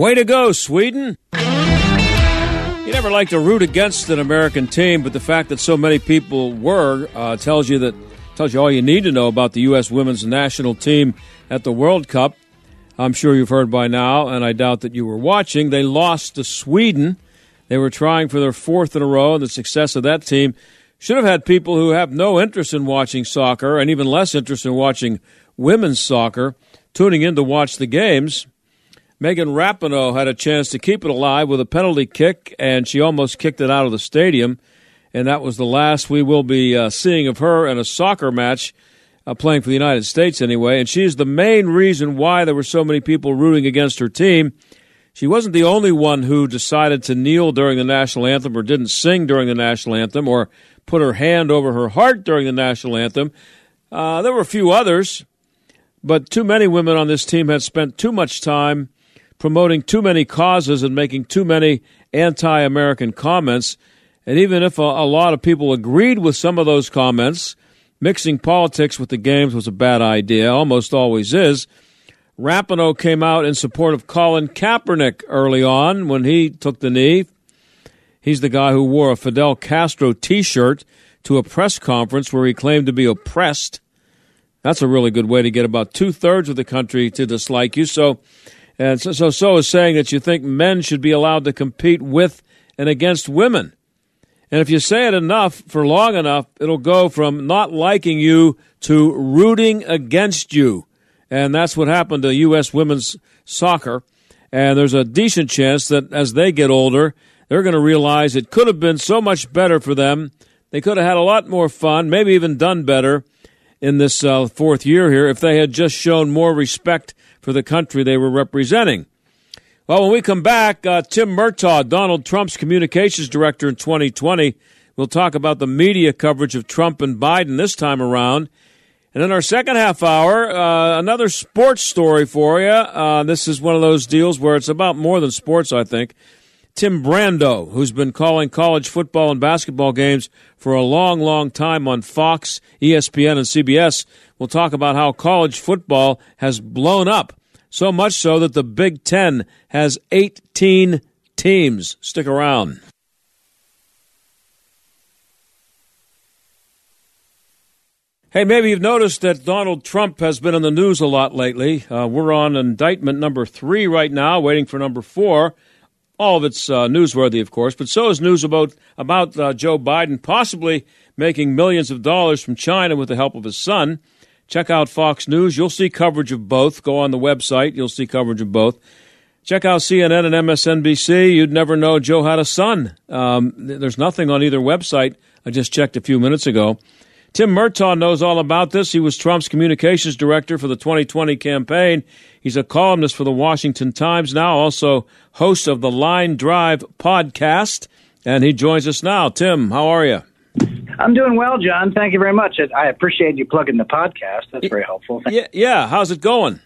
Way to go, Sweden! You never like to root against an American team, but the fact that so many people were uh, tells you that tells you all you need to know about the U.S. women's national team at the World Cup. I'm sure you've heard by now, and I doubt that you were watching. They lost to Sweden. They were trying for their fourth in a row, and the success of that team should have had people who have no interest in watching soccer and even less interest in watching women's soccer tuning in to watch the games. Megan Rapinoe had a chance to keep it alive with a penalty kick, and she almost kicked it out of the stadium. And that was the last we will be uh, seeing of her in a soccer match, uh, playing for the United States anyway. And she's the main reason why there were so many people rooting against her team. She wasn't the only one who decided to kneel during the national anthem or didn't sing during the national anthem or put her hand over her heart during the national anthem. Uh, there were a few others, but too many women on this team had spent too much time promoting too many causes and making too many anti American comments. And even if a, a, lot of people agreed with some of those comments, mixing politics with the games was a bad idea, almost always is. Rapinoe came out in support of Colin Kaepernick early on when he took the knee. He's the guy who wore a Fidel Castro t shirt to a press conference where he claimed to be oppressed. That's a really good way to get about two thirds of the country to dislike you. So, and so, so, so is saying that you think men should be allowed to compete with and against women. And if you say it enough for long enough, it'll go from not liking you to rooting against you. And that's what happened to U.S. women's soccer. And there's a decent chance that as they get older, they're going to realize it could have been so much better for them. They could have had a lot more fun, maybe even done better in this uh, fourth year here if they had just shown more respect for the country they were representing. Well, when we come back, uh, Tim Murtaugh, Donald Trump's communications director in 2020, will talk about the media coverage of Trump and Biden this time around. And in our second half hour, uh, another sports story for you. Uh, this is one of those deals where it's about more than sports, I think. Tim Brando, who's been calling college football and basketball games for a long, long time on Fox, ESPN, and CBS, will talk about how college football has blown up so much so that the Big Ten has 18 teams. Stick around. Hey, maybe you've noticed that Donald Trump has been in the news a lot lately. Uh, we're on indictment number three right now, waiting for number four. All of it's uh, newsworthy, of course, but so is news about about uh, Joe Biden possibly making millions of dollars from China with the help of his son. Check out Fox News. You'll see coverage of both. Go on the website. You'll see coverage of both. Check out CNN and MSNBC. You'd never know Joe had a son. Um, there's nothing on either website. I just checked a few minutes ago. Tim Murtaugh knows all about this. He was Trump's communications director for the 2020 campaign. He's a columnist for the Washington Times now, also host of the Line Drive podcast, and he joins us now. Tim, how are you? I'm doing well, John. Thank you very much. I appreciate you plugging the podcast. That's very helpful. Yeah, yeah. How's it going?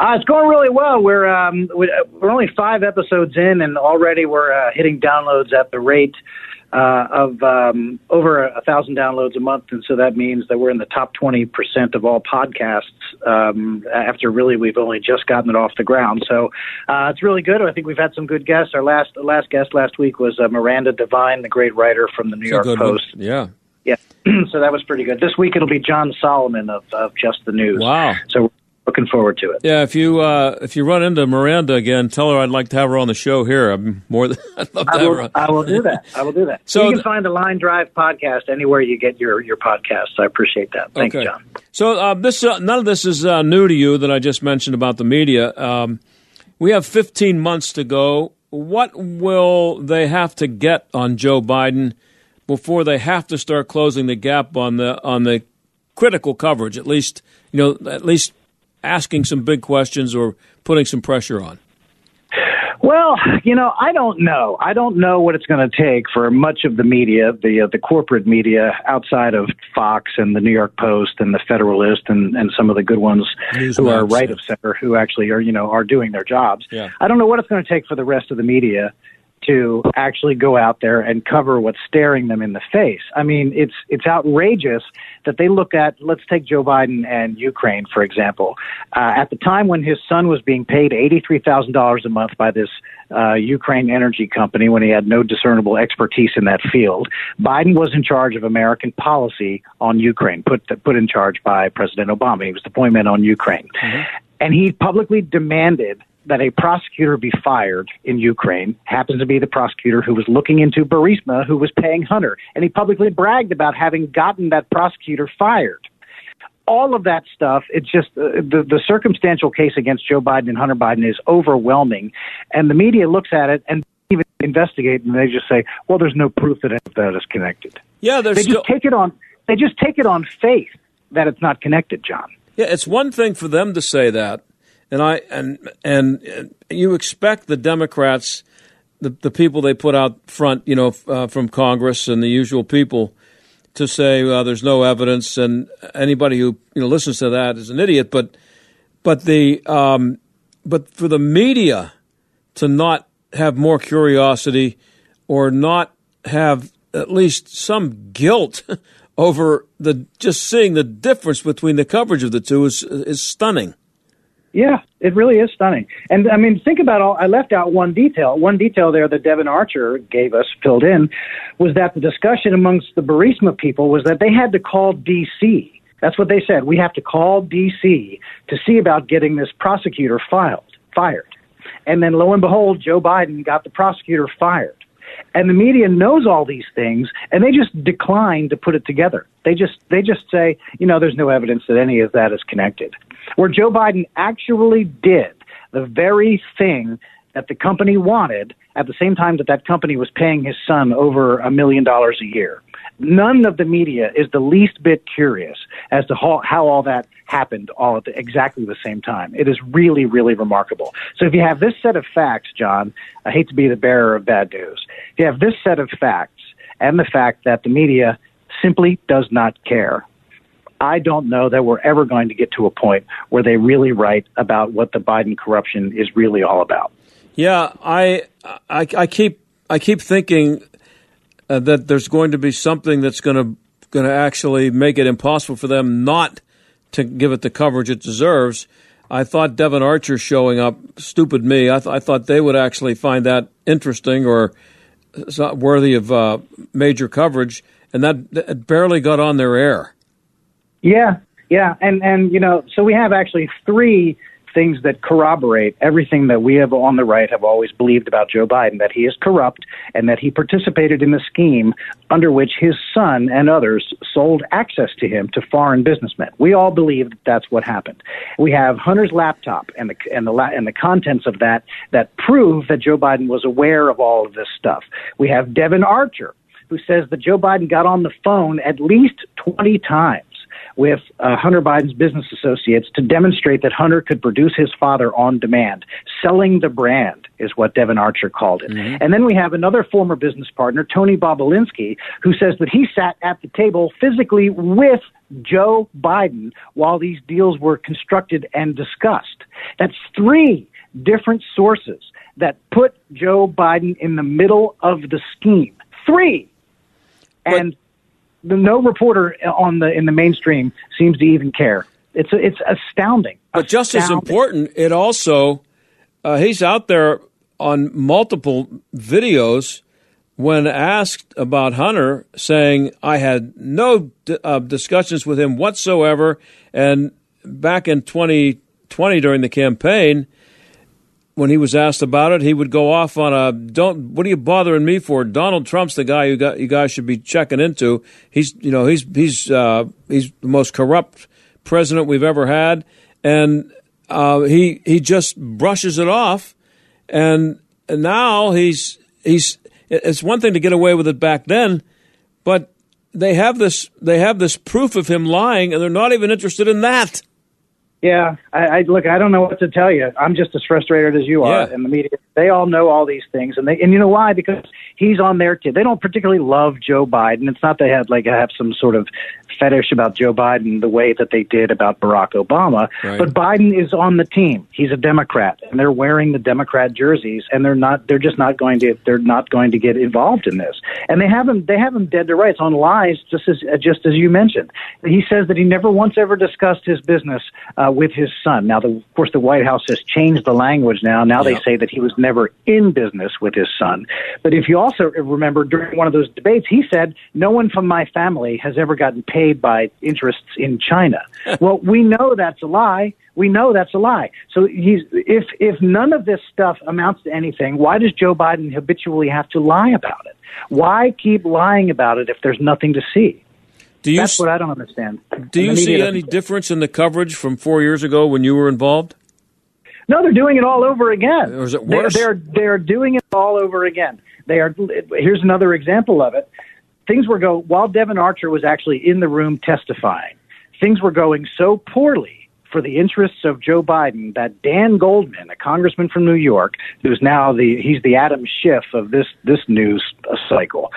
Uh, it's going really well. We're um, we're only five episodes in, and already we're uh, hitting downloads at the rate uh, of um, over a thousand downloads a month, and so that means that we're in the top twenty percent of all podcasts. Um, after really, we've only just gotten it off the ground, so uh, it's really good. I think we've had some good guests. Our last last guest last week was uh, Miranda Devine, the great writer from the New York Post. One. Yeah, yeah. so that was pretty good. This week it'll be John Solomon of, of Just the News. Wow. So looking forward to it. Yeah, if you uh, if you run into Miranda again, tell her I'd like to have her on the show here. I'm more than I'd love to I will, have her. I will do that. I will do that. So you can th- find the Line Drive podcast anywhere you get your your podcasts. I appreciate that. Thank okay. you, John. So uh, this uh, none of this is uh, new to you that I just mentioned about the media. Um, we have 15 months to go. What will they have to get on Joe Biden? before they have to start closing the gap on the on the critical coverage. At least you know at least asking some big questions or putting some pressure on. Well, you know, I don't know. I don't know what it's going to take for much of the media, the uh, the corporate media outside of Fox and the New York Post and the Federalist and and some of the good ones News who are right of center who actually are, you know, are doing their jobs. Yeah. I don't know what it's going to take for the rest of the media to actually go out there and cover what's staring them in the face. I mean, it's it's outrageous that they look at. Let's take Joe Biden and Ukraine for example. Uh, at the time when his son was being paid eighty three thousand dollars a month by this uh, Ukraine energy company, when he had no discernible expertise in that field, Biden was in charge of American policy on Ukraine, put put in charge by President Obama. He was the point man on Ukraine, and he publicly demanded that a prosecutor be fired in Ukraine happens to be the prosecutor who was looking into Burisma, who was paying Hunter. And he publicly bragged about having gotten that prosecutor fired. All of that stuff, it's just uh, the, the circumstantial case against Joe Biden and Hunter Biden is overwhelming. And the media looks at it and even investigate and they just say, well, there's no proof that any of that is connected. Yeah, there's They still just take it on, they just take it on faith that it's not connected, John. Yeah, it's one thing for them to say that, and I and and uh, you expect the Democrats, the the people they put out front, you know, uh, from Congress and the usual people, to say well, there's no evidence, and anybody who you know listens to that is an idiot. But but the um, but for the media to not have more curiosity or not have at least some guilt over the just seeing the difference between the coverage of the two is is stunning. Yeah, it really is stunning. And I mean, think about all. I left out one detail. One detail there that Devon Archer gave us, filled in, was that the discussion amongst the Burisma people was that they had to call D.C. That's what they said. We have to call D.C. to see about getting this prosecutor filed, fired. And then lo and behold, Joe Biden got the prosecutor fired. And the media knows all these things, and they just decline to put it together. They just they just say, you know, there's no evidence that any of that is connected. Where Joe Biden actually did the very thing that the company wanted at the same time that that company was paying his son over a million dollars a year. None of the media is the least bit curious as to how, how all that happened all at the, exactly the same time. It is really, really remarkable. So if you have this set of facts, John, I hate to be the bearer of bad news. If you have this set of facts and the fact that the media simply does not care, I don't know that we're ever going to get to a point where they really write about what the Biden corruption is really all about. Yeah, I I, I keep I keep thinking uh, that there's going to be something that's going to going to actually make it impossible for them not to give it the coverage it deserves. I thought Devon Archer showing up, stupid me. I, th- I thought they would actually find that interesting or so- worthy of uh, major coverage, and that, that barely got on their air. Yeah, yeah, and and you know, so we have actually three things that corroborate everything that we have on the right have always believed about Joe Biden that he is corrupt and that he participated in the scheme under which his son and others sold access to him to foreign businessmen. We all believe that that's what happened. We have Hunter's laptop and the and the and the contents of that that prove that Joe Biden was aware of all of this stuff. We have Devon Archer who says that Joe Biden got on the phone at least 20 times with uh, Hunter Biden's business associates to demonstrate that Hunter could produce his father on demand. Selling the brand is what Devon Archer called it. And then we have another former business partner, Tony Bobulinski, who says that he sat at the table physically with Joe Biden while these deals were constructed and discussed. That's three different sources that put Joe Biden in the middle of the scheme. Three. And the, no reporter on the in the mainstream seems to even care. It's it's astounding. But just as important, it also uh, he's out there on multiple videos when asked about Hunter, saying I had no d- uh, discussions with him whatsoever, and back in 2020 during the campaign. When he was asked about it, he would go off on a "Don't what are you bothering me for?" Donald Trump's the guy you got you guys should be checking into. He's you know he's he's uh, he's the most corrupt president we've ever had, and uh, he he just brushes it off, and, and now he's he's it's one thing to get away with it back then, but they have this they have this proof of him lying, and they're not even interested in that. Yeah, I, I look. I don't know what to tell you. I'm just as frustrated as you are, Yeah. and the media. They all know all these things, and they and you know why? Because he's on their kid. They don't particularly love Joe Biden. It's not they had like have some sort of fetish about Joe Biden the way that they did about Barack Obama. Right. But Biden is on the team. He's a Democrat, and they're wearing the Democrat jerseys, and they're not. They're just not going to. They're not going to get involved in this. And they have him. They have him dead to rights on lies, just as uh, just as you mentioned. He says that he never once ever discussed his business uh, with his son. Now, the, of course, the White House has changed the language now. Now they say that he was never in business with his son. But if you also remember during one of those debates, he said, "No one from my family has ever gotten paid by interests in China." well, we know that's a lie. We know that's a lie. So he's if if none of this stuff amounts to anything, why does Joe Biden habitually have to lie about it? Why keep lying about it if there's nothing to see? Do you That's what I don't understand. do you see any difference in the coverage from four years ago when you were involved? No, they're doing it all over again. Or is it They're- worse? They're, they're doing it all over again. They are. Here's another example of it. Things were go while Devon Archer was actually in the room testifying. Things were going so poorly for the interests of Joe Biden that Dan Goldman, a congressman from New York, who's now the he's the Adam Schiff of this this news cycle.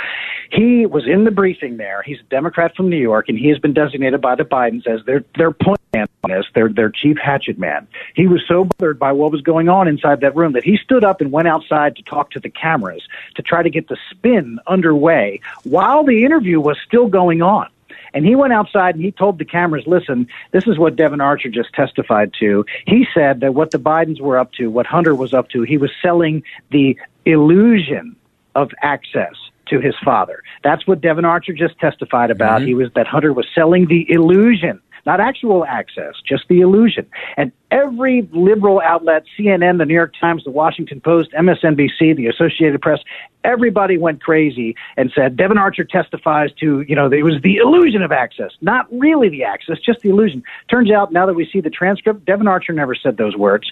He was in the briefing there. He's a Democrat from New York, and he has been designated by the Bidens as their their point man on this, their their chief hatchet man. He was so bothered by what was going on inside that room that he stood up and went outside to talk to the cameras to try to get the spin underway while the interview was still going on. And he went outside and he told the cameras, listen, this is what Devon Archer just testified to. He said that what the Bidens were up to, what Hunter was up to, he was selling the illusion of access to his father. That's what Devon Archer just testified about. Mm-hmm. He was that Hunter was selling the illusion, not actual access, just the illusion. And every liberal outlet, CNN, the New York Times, the Washington Post, MSNBC, the Associated Press, everybody went crazy and said Devon Archer testifies to, you know, it was the illusion of access, not really the access, just the illusion. Turns out now that we see the transcript, Devon Archer never said those words.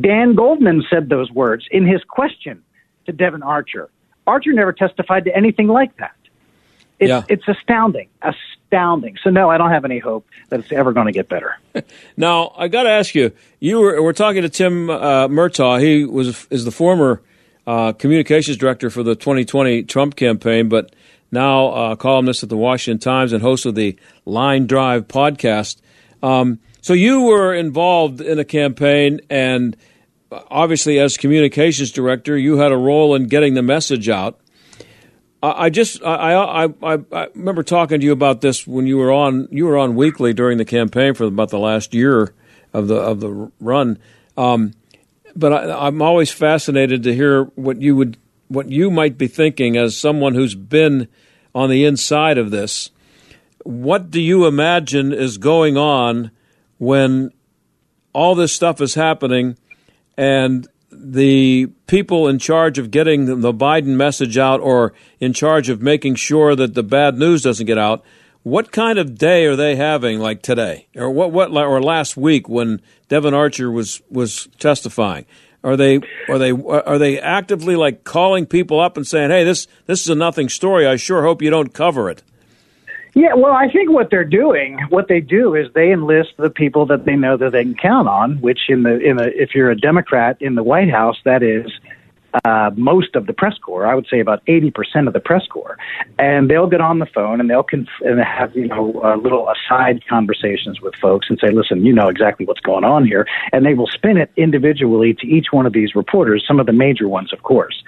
Dan Goldman said those words in his question to Devon Archer. Archer never testified to anything like that. It's, Yeah. it's astounding, astounding. So no, I don't have any hope that it's ever going to get better. Now, I got to ask you. You were we're talking to Tim uh, Murtaugh. He was is the former uh, communications director for the 2020 Trump campaign, but now uh, columnist at the Washington Times and host of the Line Drive podcast. Um, so you were involved in a campaign, and obviously, as communications director, you had a role in getting the message out. I just I, I I I remember talking to you about this when you were on you were on weekly during the campaign for about the last year of the of the run. Um, but I, I'm always fascinated to hear what you would what you might be thinking as someone who's been on the inside of this. What do you imagine is going on when all this stuff is happening and the people in charge of getting the- Biden message out or in charge of making sure that the bad news doesn't get out, what kind of day are they having like today or what what or last week when Devon Archer was was testifying? Are they are they are they actively like calling people up and saying, "Hey, this this is a nothing story. I sure hope you don't cover it." Yeah, well, I think what they're doing, what they do is they enlist the people that they know that they can count on. Which, in the in the if you're a Democrat in the White House, that is uh, most of the press corps. I would say about eighty percent of the press corps, and they'll get on the phone and they'll conf- and have you know uh, little aside conversations with folks and say, listen, you know exactly what's going on here, and they will spin it individually to each one of these reporters, some of the major ones, of course.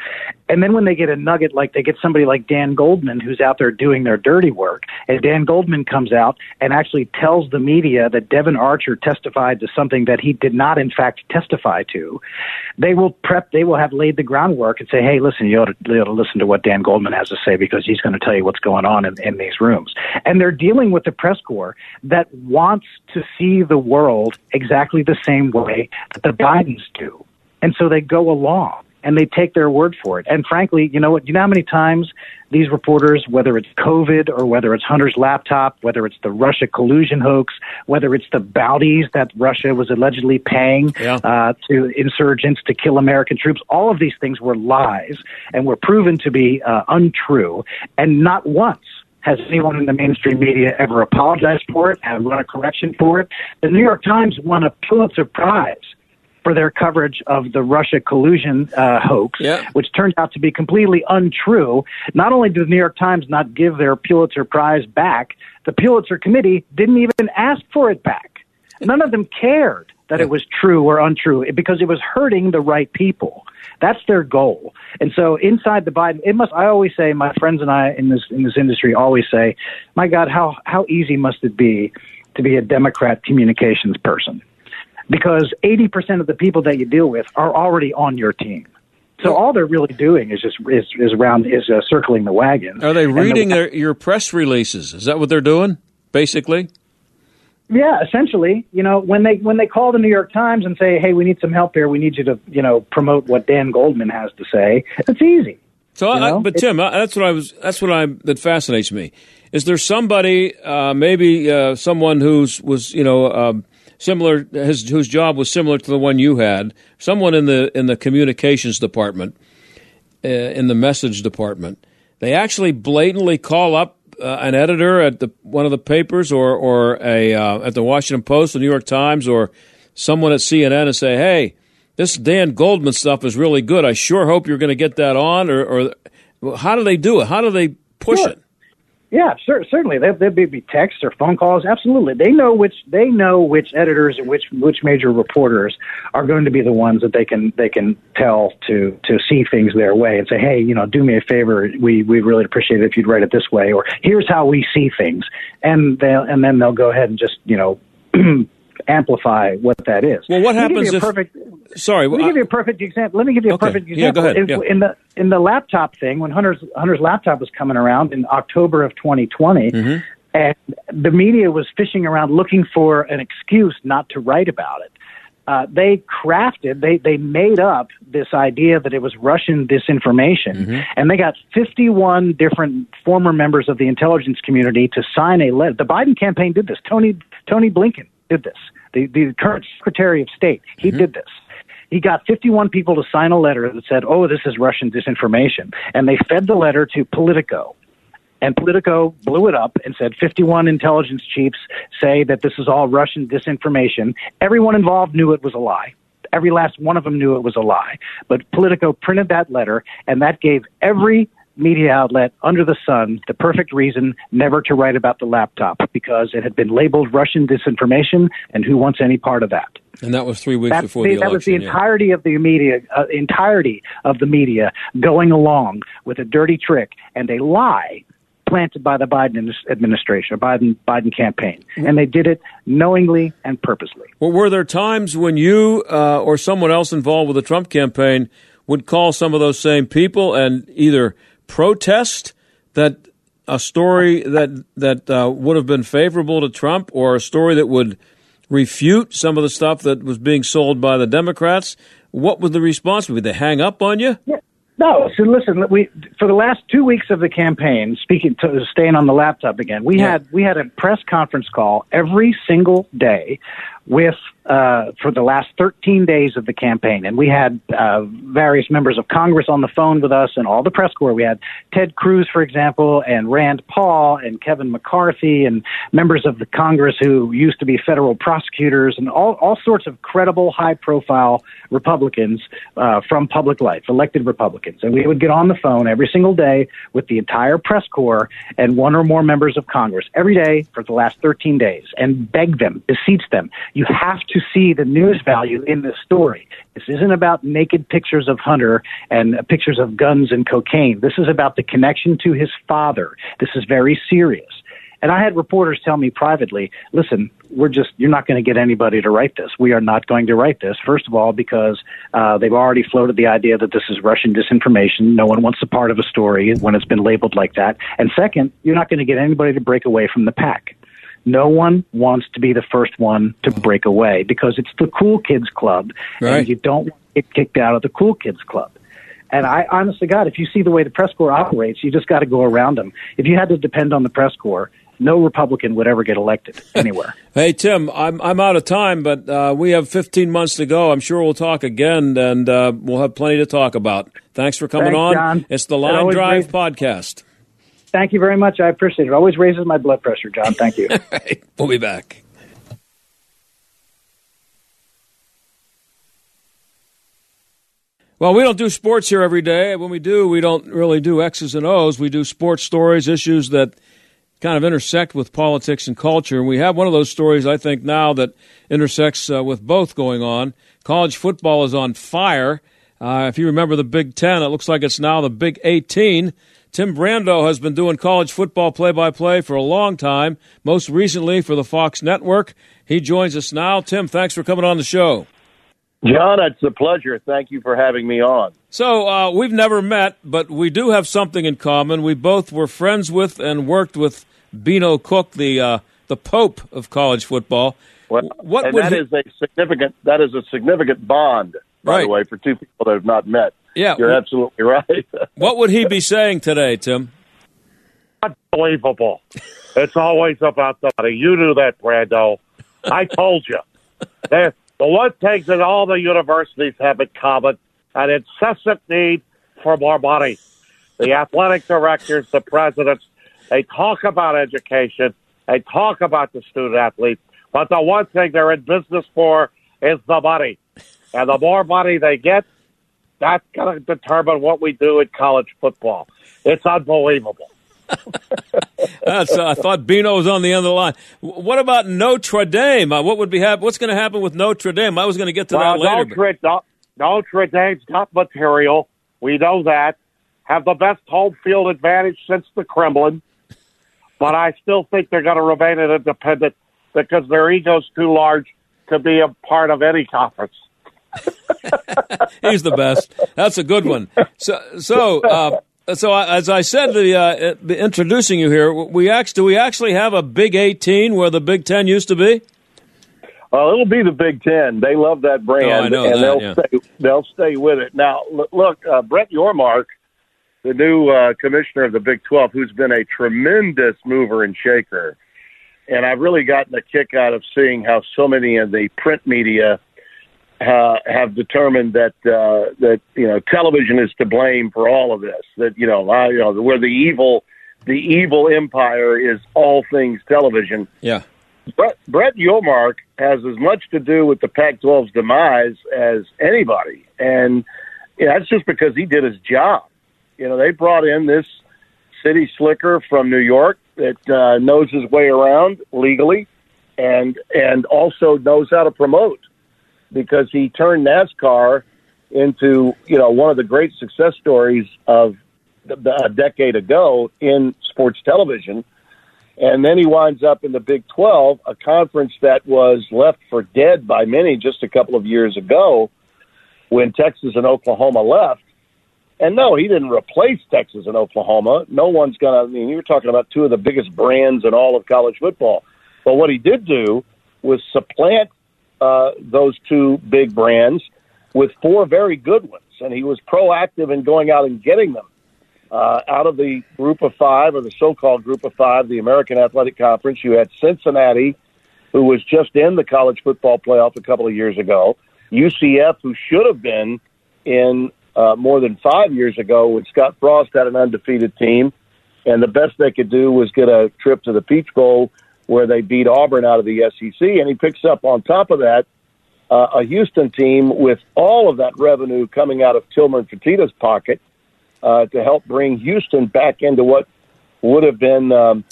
And then when they get a nugget, like they get somebody like Dan Goldman who's out there doing their dirty work, and Dan Goldman comes out and actually tells the media that Devon Archer testified to something that he did not, in fact, testify to, they will prep, they will have laid the groundwork and say, hey, listen, you ought to, you ought to listen to what Dan Goldman has to say because he's going to tell you what's going on in, in these rooms. And they're dealing with the press corps that wants to see the world exactly the same way that the Bidens do. And so they go along and they take their word for it. And frankly, you know what? You know how many times these reporters, whether it's COVID or whether it's Hunter's laptop, whether it's the Russia collusion hoax, whether it's the bounties that Russia was allegedly paying Yeah. uh, to insurgents to kill American troops, all of these things were lies and were proven to be uh, untrue. And not once has anyone in the mainstream media ever apologized for it and run a correction for it. The New York Times won a Pulitzer Prize for their coverage of the Russia collusion uh, hoax, yeah. which turned out to be completely untrue. Not only did the New York Times not give their Pulitzer Prize back, the Pulitzer Committee didn't even ask for it back. None of them cared that it was true or untrue because it was hurting the right people. That's their goal. And so inside the Biden, it must. I always say, my friends and I in this in this industry always say, my God, how how easy must it be to be a Democrat communications person? Because eighty percent of the people that you deal with are already on your team. So all they're really doing is just is, is around is uh, circling the wagon. Are they reading the, their, your press releases? Is that what they're doing, basically? Yeah, essentially, you know, when they when they call the New York Times and say, "Hey, we need some help here. We need you to, you know, promote what Dan Goldman has to say." It's easy. So, I, but Tim, I, that's what I was. That's what I that fascinates me. Is there somebody, uh, maybe uh, someone who's was, you know, um, similar, his whose job was similar to the one you had, someone in the in the communications department, uh, in the message department, they actually blatantly call up uh, an editor at the one of the papers or or a uh, at the Washington Post, the New York Times, or someone at CNN and say, "Hey, this Dan Goldman stuff is really good. I sure hope you're going to get that on." Or, or how do they do it? How do they push sure. it? Yeah, sure, certainly. There there may be texts or phone calls. Absolutely, they know which they know which editors and which which major reporters are going to be the ones that they can they can tell to to see things their way and say, hey, you know, do me a favor. We we really appreciate it if you'd write it this way, or here's how we see things, and they and then they'll go ahead and just you know. amplify what that is. Well, what happens if? Perfect, sorry, let me give you a perfect example. Let me give you a okay. perfect example. Yeah, go ahead. Yeah. In the in the laptop thing, when Hunter's Hunter's laptop was coming around in October of 2020, Mm-hmm. and the media was fishing around looking for an excuse not to write about it. Uh, they crafted, they they made up this idea that it was Russian disinformation, Mm-hmm. and they got 51 different former members of the intelligence community to sign a letter. The Biden campaign did this. Tony Tony Blinken did this. The the current Secretary of State he mm-hmm. did this. He got 51 people to sign a letter that said, "Oh, this is Russian disinformation," and they fed the letter to Politico. And Politico blew it up and said 51 intelligence chiefs say that this is all Russian disinformation. Everyone involved knew it was a lie. Every last one of them knew it was a lie. But Politico printed that letter, and that gave every media outlet under the sun the perfect reason never to write about the laptop because it had been labeled Russian disinformation, and who wants any part of that? And that was three weeks That, before the election. that was the yeah. entirety of the media, uh, entirety of the media going along with a dirty trick and a lie planted by the Biden administration or Biden Biden campaign, and they did it knowingly and purposely. Well, were there times when you uh, or someone else involved with the Trump campaign would call some of those same people and either protest that a story that that uh, would have been favorable to Trump, or a story that would refute some of the stuff that was being sold by the Democrats? What would the response be? Would they hang up on you? No, so listen, we for the last two weeks of the campaign, speaking to staying on the laptop again, we Yeah. had we had a press conference call every single day with uh, for the last 13 days of the campaign, and we had uh, various members of Congress on the phone with us, and all the press corps. We had Ted Cruz, for example, and Rand Paul, and Kevin McCarthy, and members of the Congress who used to be federal prosecutors, and all all sorts of credible, high-profile Republicans uh, from public life, elected Republicans, and we would get on the phone every single day with the entire press corps and one or more members of Congress every day for the last 13 days, and beg them, beseech them, you have to see the news value in this story. This isn't about naked pictures of Hunter and uh, pictures of guns and cocaine. This is about the connection to his father. This is very serious. And I had reporters tell me privately, listen, we're just, you're not going to get anybody to write this. We are not going to write this. First of all, because uh, they've already floated the idea that this is Russian disinformation. No one wants a part of a story when it's been labeled like that. And second, you're not going to get anybody to break away from the pack. No one wants to be the first one to break away because it's the cool kids club, Right. and you don't want to get kicked out of the cool kids club. And I honestly, God, if you see the way the press corps operates, you just got to go around them. If you had to depend on the press corps, no Republican would ever get elected anywhere. Hey Tim, I'm I'm out of time, but uh, we have 15 months to go. I'm sure we'll talk again, and uh, we'll have plenty to talk about. Thanks for coming Thanks, on. John. It's the Line Drive great. podcast. Thank you very much. I appreciate it. it always raises my blood pressure, John. Thank you. we'll be back. Well, we don't do sports here every day. When we do, we don't really do X's and O's. We do sports stories, issues that kind of intersect with politics and culture. And we have one of those stories, I think, now that intersects uh, with both going on. College football is on fire. Uh, if you remember the Big Ten, it looks like it's now the Big 18. Tim Brando has been doing college football play by play for a long time, most recently for the Fox Network. He joins us now. Tim, thanks for coming on the show. John, it's a pleasure. Thank you for having me on. So, uh, we've never met, but we do have something in common. We both were friends with and worked with Beano Cook, the uh, the Pope of college football. Well, what and that he... is a significant that is a significant bond, by right. the way, for two people that have not met. Yeah, you're absolutely right. what would he be saying today, Tim? Unbelievable! it's always about the money. You knew that, Brando. I told you. There, the one thing that all the universities have in common an incessant need for more money. The athletic directors, the presidents, they talk about education, they talk about the student athletes, but the one thing they're in business for is the money. And the more money they get, that's going to determine what we do in college football. It's unbelievable. That's, uh, I thought Beano was on the end of the line. What about Notre Dame? Uh, what would be hap- What's going to happen with Notre Dame? I was going to get to well, that later. Notre, but... Notre Dame's got material. We know that. Have the best home field advantage since the Kremlin. But I still think they're going to remain an independent because their ego's too large to be a part of any conference. He's the best. That's a good one. So, so uh, so as I said, the, uh, introducing you here, we actually do we actually have a Big 18 where the Big 10 used to be? Well, it'll be the Big Ten. They love that brand, oh, and that, they'll yeah. stay. They'll stay with it. Now, look, uh, Brett Yormark, the new uh, commissioner of the Big Twelve, who's been a tremendous mover and shaker, and I've really gotten a kick out of seeing how so many of the print media uh, have determined that uh, that you know television is to blame for all of this. That you know, I, you know, where the evil, the evil empire is all things television. Yeah. Brett, Brett Yormark has as much to do with the Pac-12's demise as anybody, and you know, that's just because he did his job. You know, they brought in this city slicker from New York that uh, knows his way around legally, and and also knows how to promote because he turned NASCAR into you know one of the great success stories of a decade ago in sports television. And then he winds up in the Big 12, a conference that was left for dead by many just a couple of years ago when Texas and Oklahoma left. And no, he didn't replace Texas and Oklahoma. No one's going to, I mean, you're talking about two of the biggest brands in all of college football. But what he did do was supplant uh, those two big brands with four very good ones. And he was proactive in going out and getting them. Uh, out of the group of five, or the so called group of five, the American Athletic Conference, you had Cincinnati, who was just in the college football playoff a couple of years ago, UCF, who should have been in uh, more than five years ago when Scott Frost had an undefeated team, and the best they could do was get a trip to the Peach Bowl where they beat Auburn out of the SEC, and he picks up on top of that uh, a Houston team with all of that revenue coming out of Tillman Fertitta's pocket uh, to help bring Houston back into what would have been, um,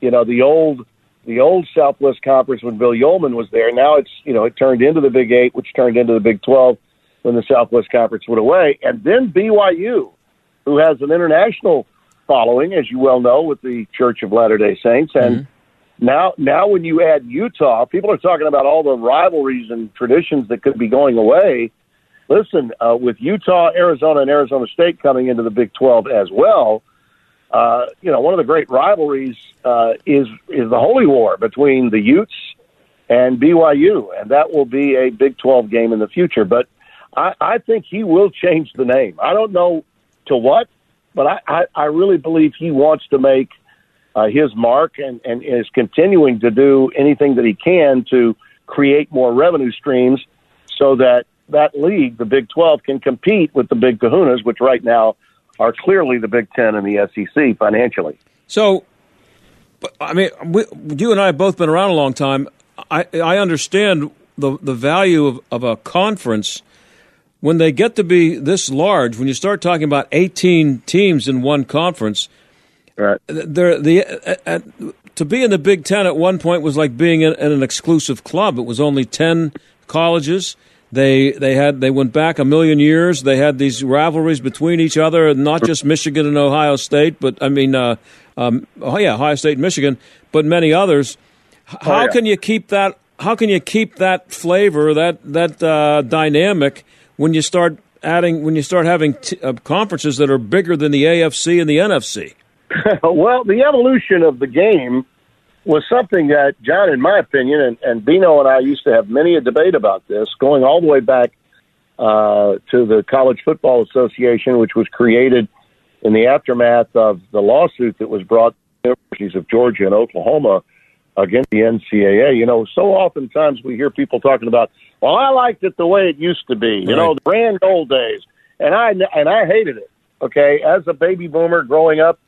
you know, the old the old Southwest Conference when Bill Yeoman was there. Now it's you know it turned into the Big Eight, which turned into the Big Twelve when the Southwest Conference went away, and then BYU, who has an international following, as you well know, with the Church of Latter Day Saints, and mm-hmm. Now now when you add Utah, people are talking about all the rivalries and traditions that could be going away listen, uh, with Utah, Arizona, and Arizona State coming into the Big 12 as well, uh, you know, one of the great rivalries uh, is is the Holy War between the Utes and BYU, and that will be a Big 12 game in the future. But I, I think he will change the name. I don't know to what, but I, I, I really believe he wants to make uh, his mark and, and is continuing to do anything that he can to create more revenue streams so that that league, the Big 12, can compete with the big kahunas, which right now are clearly the Big 10 and the SEC financially. So, I mean, we, you and I have both been around a long time. I, I understand the the value of, of a conference when they get to be this large. When you start talking about eighteen teams in one conference, right? They're, the at, at, to be in the Big Ten at one point was like being in, in an exclusive club. It was only ten colleges. They they had they went back a million years. They had these rivalries between each other, not just Michigan and Ohio State, but I mean, uh, um, oh yeah, Ohio State and Michigan, but many others. How oh, yeah. can you keep that? How can you keep that flavor, that that uh, dynamic, when you start adding, when you start having t- uh, conferences that are bigger than the AFC and the NFC? well, the evolution of the game was something that John, in my opinion, and, and Beano and I used to have many a debate about this, going all the way back uh, to the College Football Association, which was created in the aftermath of the lawsuit that was brought to the universities of Georgia and Oklahoma against the NCAA. You know, so oftentimes we hear people talking about, "Well, I liked it the way it used to be," you right. know, the grand old days, and I and I hated it. Okay, as a baby boomer growing up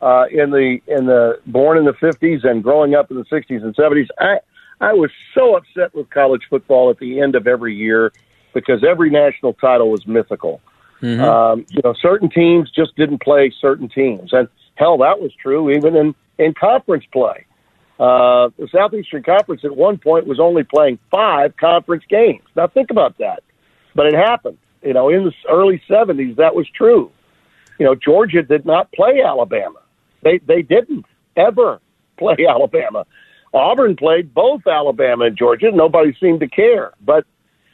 uh, in the in the born in the fifties and growing up in the sixties and seventies, I I was so upset with college football at the end of every year because every national title was mythical. Mm-hmm. Um, you know, certain teams just didn't play certain teams, and hell, that was true even in in conference play. Uh, the Southeastern Conference at one point was only playing five conference games. Now think about that, but it happened. You know, in the early '70s, that was true. You know, Georgia did not play Alabama. They they didn't ever play Alabama. Auburn played both Alabama and Georgia. Nobody seemed to care, but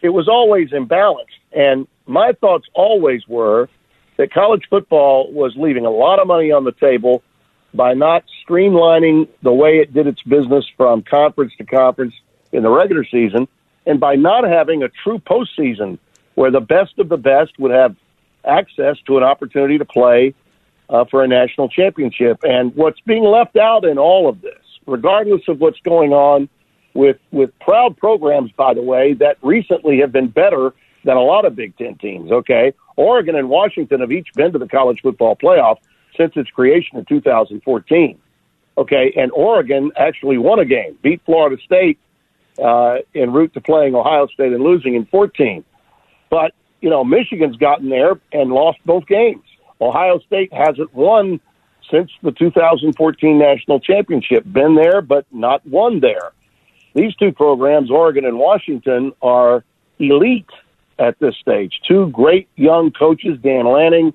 it was always imbalanced. And my thoughts always were that college football was leaving a lot of money on the table by not streamlining the way it did its business from conference to conference in the regular season, and by not having a true postseason where the best of the best would have access to an opportunity to play uh, for a national championship. And what's being left out in all of this, regardless of what's going on with with proud programs, by the way, that recently have been better than a lot of Big Ten teams. Okay, Oregon and Washington have each been to the college football playoff since its creation in 2014. Okay, and Oregon actually won a game, beat Florida State uh, en route to playing Ohio State and losing in 14. But you know, Michigan's gotten there and lost both games. Ohio State hasn't won since the 2014 national championship. Been there, but not won there. These two programs, Oregon and Washington, are elite at this stage. Two great young coaches, Dan Lanning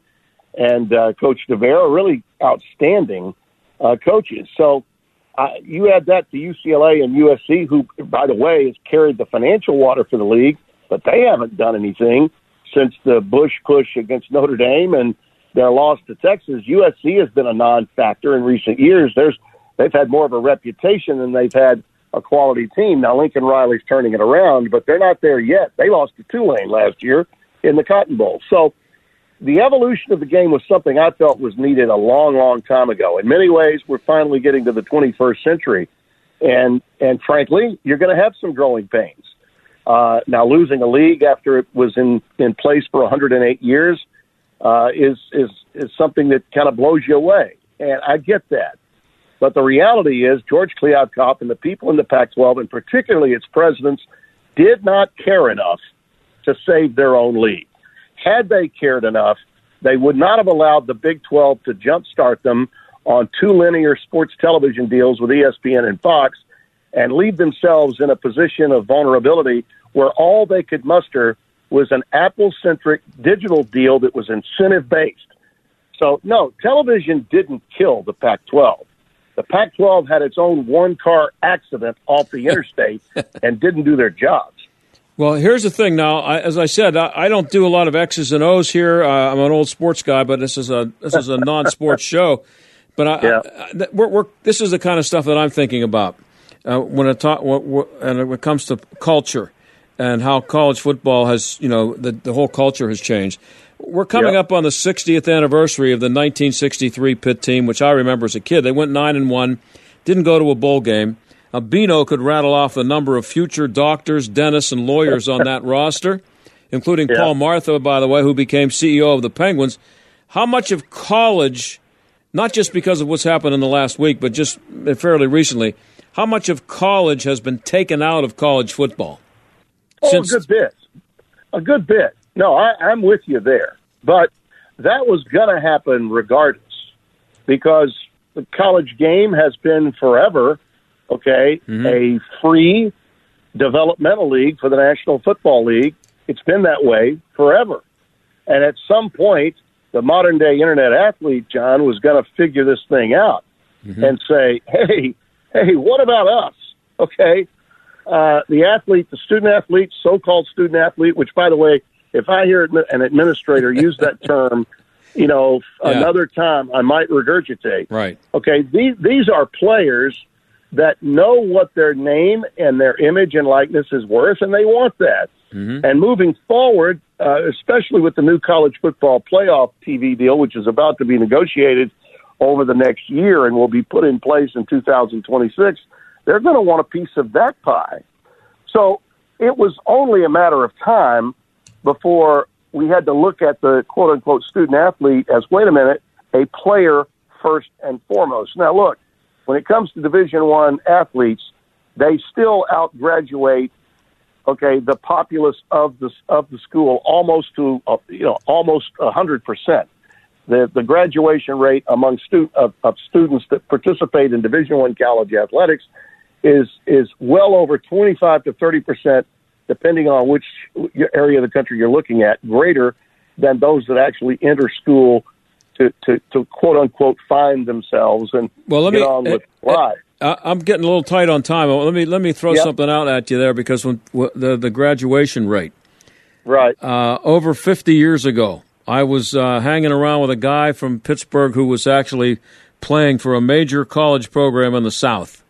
and uh, Coach DeBoer, really outstanding uh, coaches. So uh, you add that to UCLA and USC, who, by the way, has carried the financial water for the league, but they haven't done anything since the Bush push against Notre Dame and their loss to Texas. USC has been a non-factor in recent years. There's they've had more of a reputation than they've had a quality team. Now Lincoln Riley's turning it around, but they're not there yet. They lost to Tulane last year in the Cotton Bowl. So the evolution of the game was something I felt was needed a long, long time ago. In many ways, we're finally getting to the 21st century, and and frankly, you're going to have some growing pains. Uh, now, losing a league after it was in in place for 108 years uh, is is is something that kind of blows you away, and I get that. But the reality is, George Kliavkoff and the people in the Pac-12, and particularly its presidents, did not care enough to save their own league. Had they cared enough, they would not have allowed the Big 12 to jumpstart them on two linear sports television deals with ESPN and Fox and leave themselves in a position of vulnerability where all they could muster was an Apple centric digital deal that was incentive based. So, no, television didn't kill the Pac 12. The Pac 12 had its own one car accident off the interstate and didn't do their jobs. Well, here's the thing. Now, I, as I said, I, I, don't do a lot of X's and O's here. Uh, I'm an old sports guy, but this is a this is a non-sports show. But I, yeah. We're, we're, this is the kind of stuff that I'm thinking about uh, when it talk, when it comes to culture and how college football has, you know, the, the whole culture has changed. We're coming yep. up on the 60th anniversary of the 1963 Pitt team, which I remember as a kid. They went nine and one, didn't go to a bowl game. Now, Beano could rattle off the number of future doctors, dentists, and lawyers on that roster, including yeah. Paul Martha, by the way, who became CEO of the Penguins. How much of college not just because of what's happened in the last week, but just fairly recently, how much of college has been taken out of college football? Oh, Since- a good bit. A good bit. No, I, I'm with you there. But that was going to happen regardless because the college game has been forever, okay, mm-hmm. a free developmental league for the National Football League. It's been that way forever. And at some point, the modern day internet athlete, John, was going to figure this thing out mm-hmm. and say, hey, hey, what about us? Okay. Uh, the athlete, the student athlete, so called student athlete, which, by the way, if I hear an administrator use that term, you know, yeah. another time I might regurgitate. Right. Okay. These, these are players that know what their name and their image and likeness is worth, and they want that. Mm-hmm. And moving forward, uh, especially with the new college football playoff TV deal, which is about to be negotiated over the next year and will be put in place in 2026, they're going to want a piece of that pie. So it was only a matter of time before we had to look at the quote unquote student athlete as wait a minute, a player first and foremost. Now look, when it comes to Division One athletes, they still outgraduate okay the populace of the of the school almost to uh, you know almost a hundred percent. The the graduation rate among stu- of, of students that participate in Division One college athletics is is well over twenty five to thirty percent, depending on which area of the country you're looking at, greater than those that actually enter school to, to, to quote unquote find themselves and well, let get me, on with uh, life. I'm getting a little tight on time. Let me let me throw yep. something out at you there because when the the graduation rate, right, uh, over 50 years ago, I was uh, hanging around with a guy from Pittsburgh who was actually playing for a major college program in the South,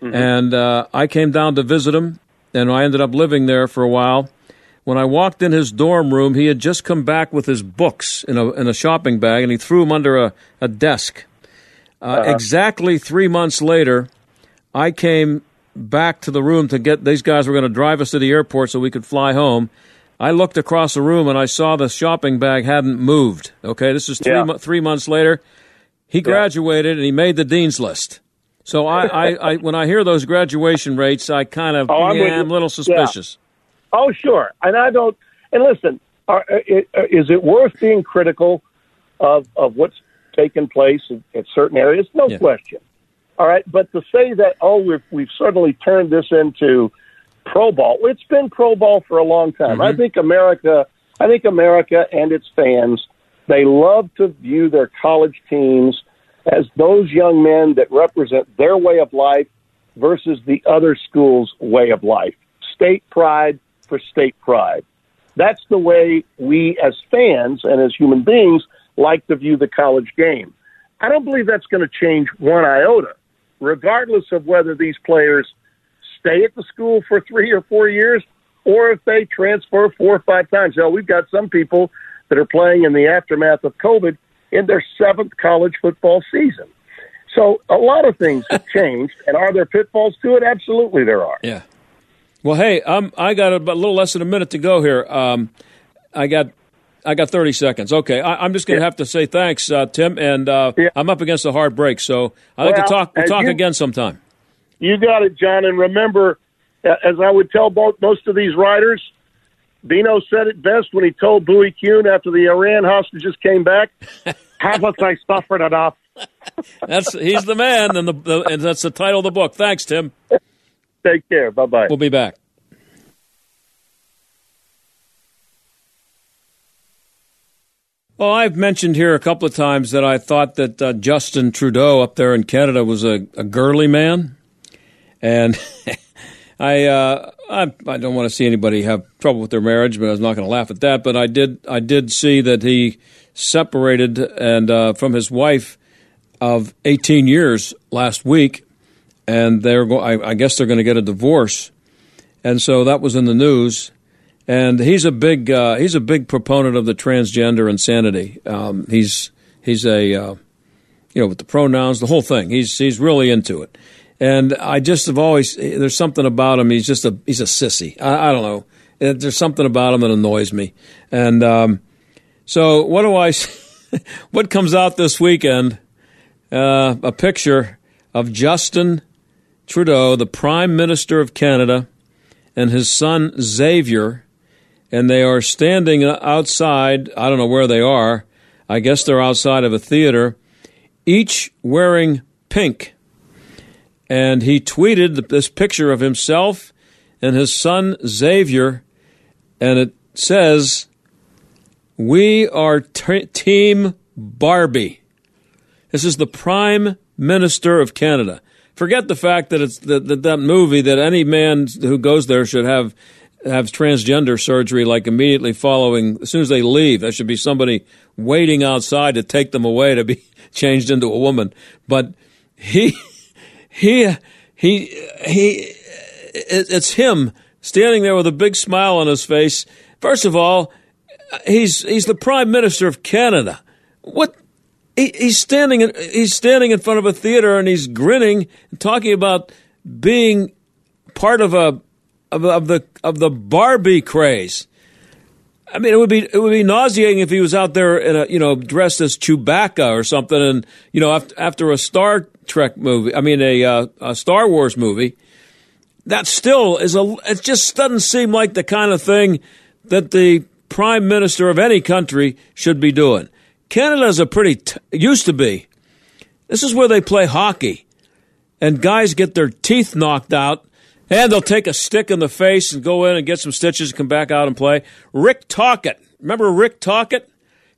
mm-hmm. and uh, I came down to visit him, and I ended up living there for a while. When I walked in his dorm room, he had just come back with his books in a, in a shopping bag and he threw them under a, a desk. Uh, uh-huh. Exactly three months later, I came back to the room to get these guys were going to drive us to the airport so we could fly home. I looked across the room and I saw the shopping bag hadn't moved. Okay, this is three, yeah. mo- three months later. He graduated yeah. and he made the dean's list. So I, I, I, when I hear those graduation rates, I kind of oh, yeah, I'm, I'm a little suspicious. Yeah. Oh, sure. And I don't. And listen, are, is it worth being critical of of what's taken place in, in certain areas? No yeah. question. All right, but to say that oh we've we've suddenly turned this into pro ball, it's been pro ball for a long time. Mm-hmm. I think America, I think America and its fans, they love to view their college teams as those young men that represent their way of life versus the other school's way of life. State pride, for state pride. That's the way we as fans and as human beings like to view the college game. I don't believe that's going to change one iota, regardless of whether these players stay at the school for three or four years or if they transfer four or five times. Now, we've got some people that are playing in the aftermath of COVID in their seventh college football season. So a lot of things have changed, and are there pitfalls to it? Absolutely, there are. Yeah. Well, hey, I'm, I got a, a little less than a minute to go here. Um, I got I got 30 seconds. Okay, I, am just going to yeah. have to say thanks, uh, Tim, and uh, yeah. I'm up against a hard break, so I'd like to talk. We'll talk you, again sometime. You got it, John. And remember, as I would tell both, most of these writers, Beano said it best when he told Bowie Kuhn after the Iran hostages came back, "Haven't I suffered enough?" that's he's the man, and the, the and that's the title of the book. Thanks, Tim. Take care. Bye bye. We'll be back. Well, I've mentioned here a couple of times that I thought that uh, Justin Trudeau up there in Canada was a, a girly man, and I, uh, I, I don't want to see anybody have trouble with their marriage, but I was not going to laugh at that. But I did I did see that he separated and uh, from his wife of 18 years last week, and they're go- I, I guess they're going to get a divorce, and so that was in the news. And he's a big uh, he's a big proponent of the transgender insanity. Um, he's he's a uh, you know with the pronouns, the whole thing. He's he's really into it. And I just have always there's something about him. He's just a he's a sissy. I, I don't know. There's something about him that annoys me. And um, so what do I? what comes out this weekend uh, a picture of Justin Trudeau, the Prime Minister of Canada, and his son Xavier, and they are standing outside. I don't know where they are. I guess they're outside of a theater, each wearing pink. And he tweeted this picture of himself and his son Xavier, and it says, We are t- Team Barbie. This is the Prime Minister of Canada. Forget the fact that it's that, that, that movie that any man who goes there should have have transgender surgery like immediately following as soon as they leave. There should be somebody waiting outside to take them away to be changed into a woman. But he he he he it's him standing there with a big smile on his face. First of all, he's he's the prime minister of Canada. What he, he's standing in, he's standing in front of a theater and he's grinning and talking about being part of a of, of the of the Barbie craze. I mean, it would be it would be nauseating if he was out there in a you know dressed as Chewbacca or something, and you know after, after a Star Trek movie, I mean a, uh, a Star Wars movie. That still is a. It just doesn't seem like the kind of thing that the prime minister of any country should be doing. Canada's a pretty t- used to be. This is where they play hockey, and guys get their teeth knocked out and they'll take a stick in the face and go in and get some stitches and come back out and play. Rick Tocchet. Remember Rick Tocchet?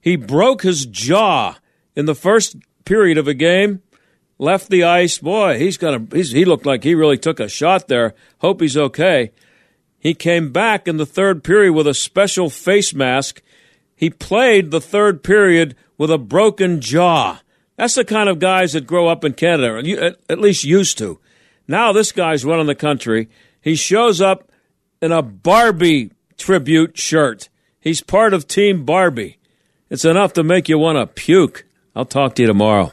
He broke his jaw in the first period of a game, left the ice. Boy, he's got he's, he looked like he really took a shot there. Hope he's okay. He came back in the third period with a special face mask. He played the third period with a broken jaw. That's the kind of guys that grow up in Canada, at least used to. Now this guy's running the country. He shows up in a Barbie tribute shirt. He's part of Team Barbie. It's enough to make you want to puke. I'll talk to you tomorrow.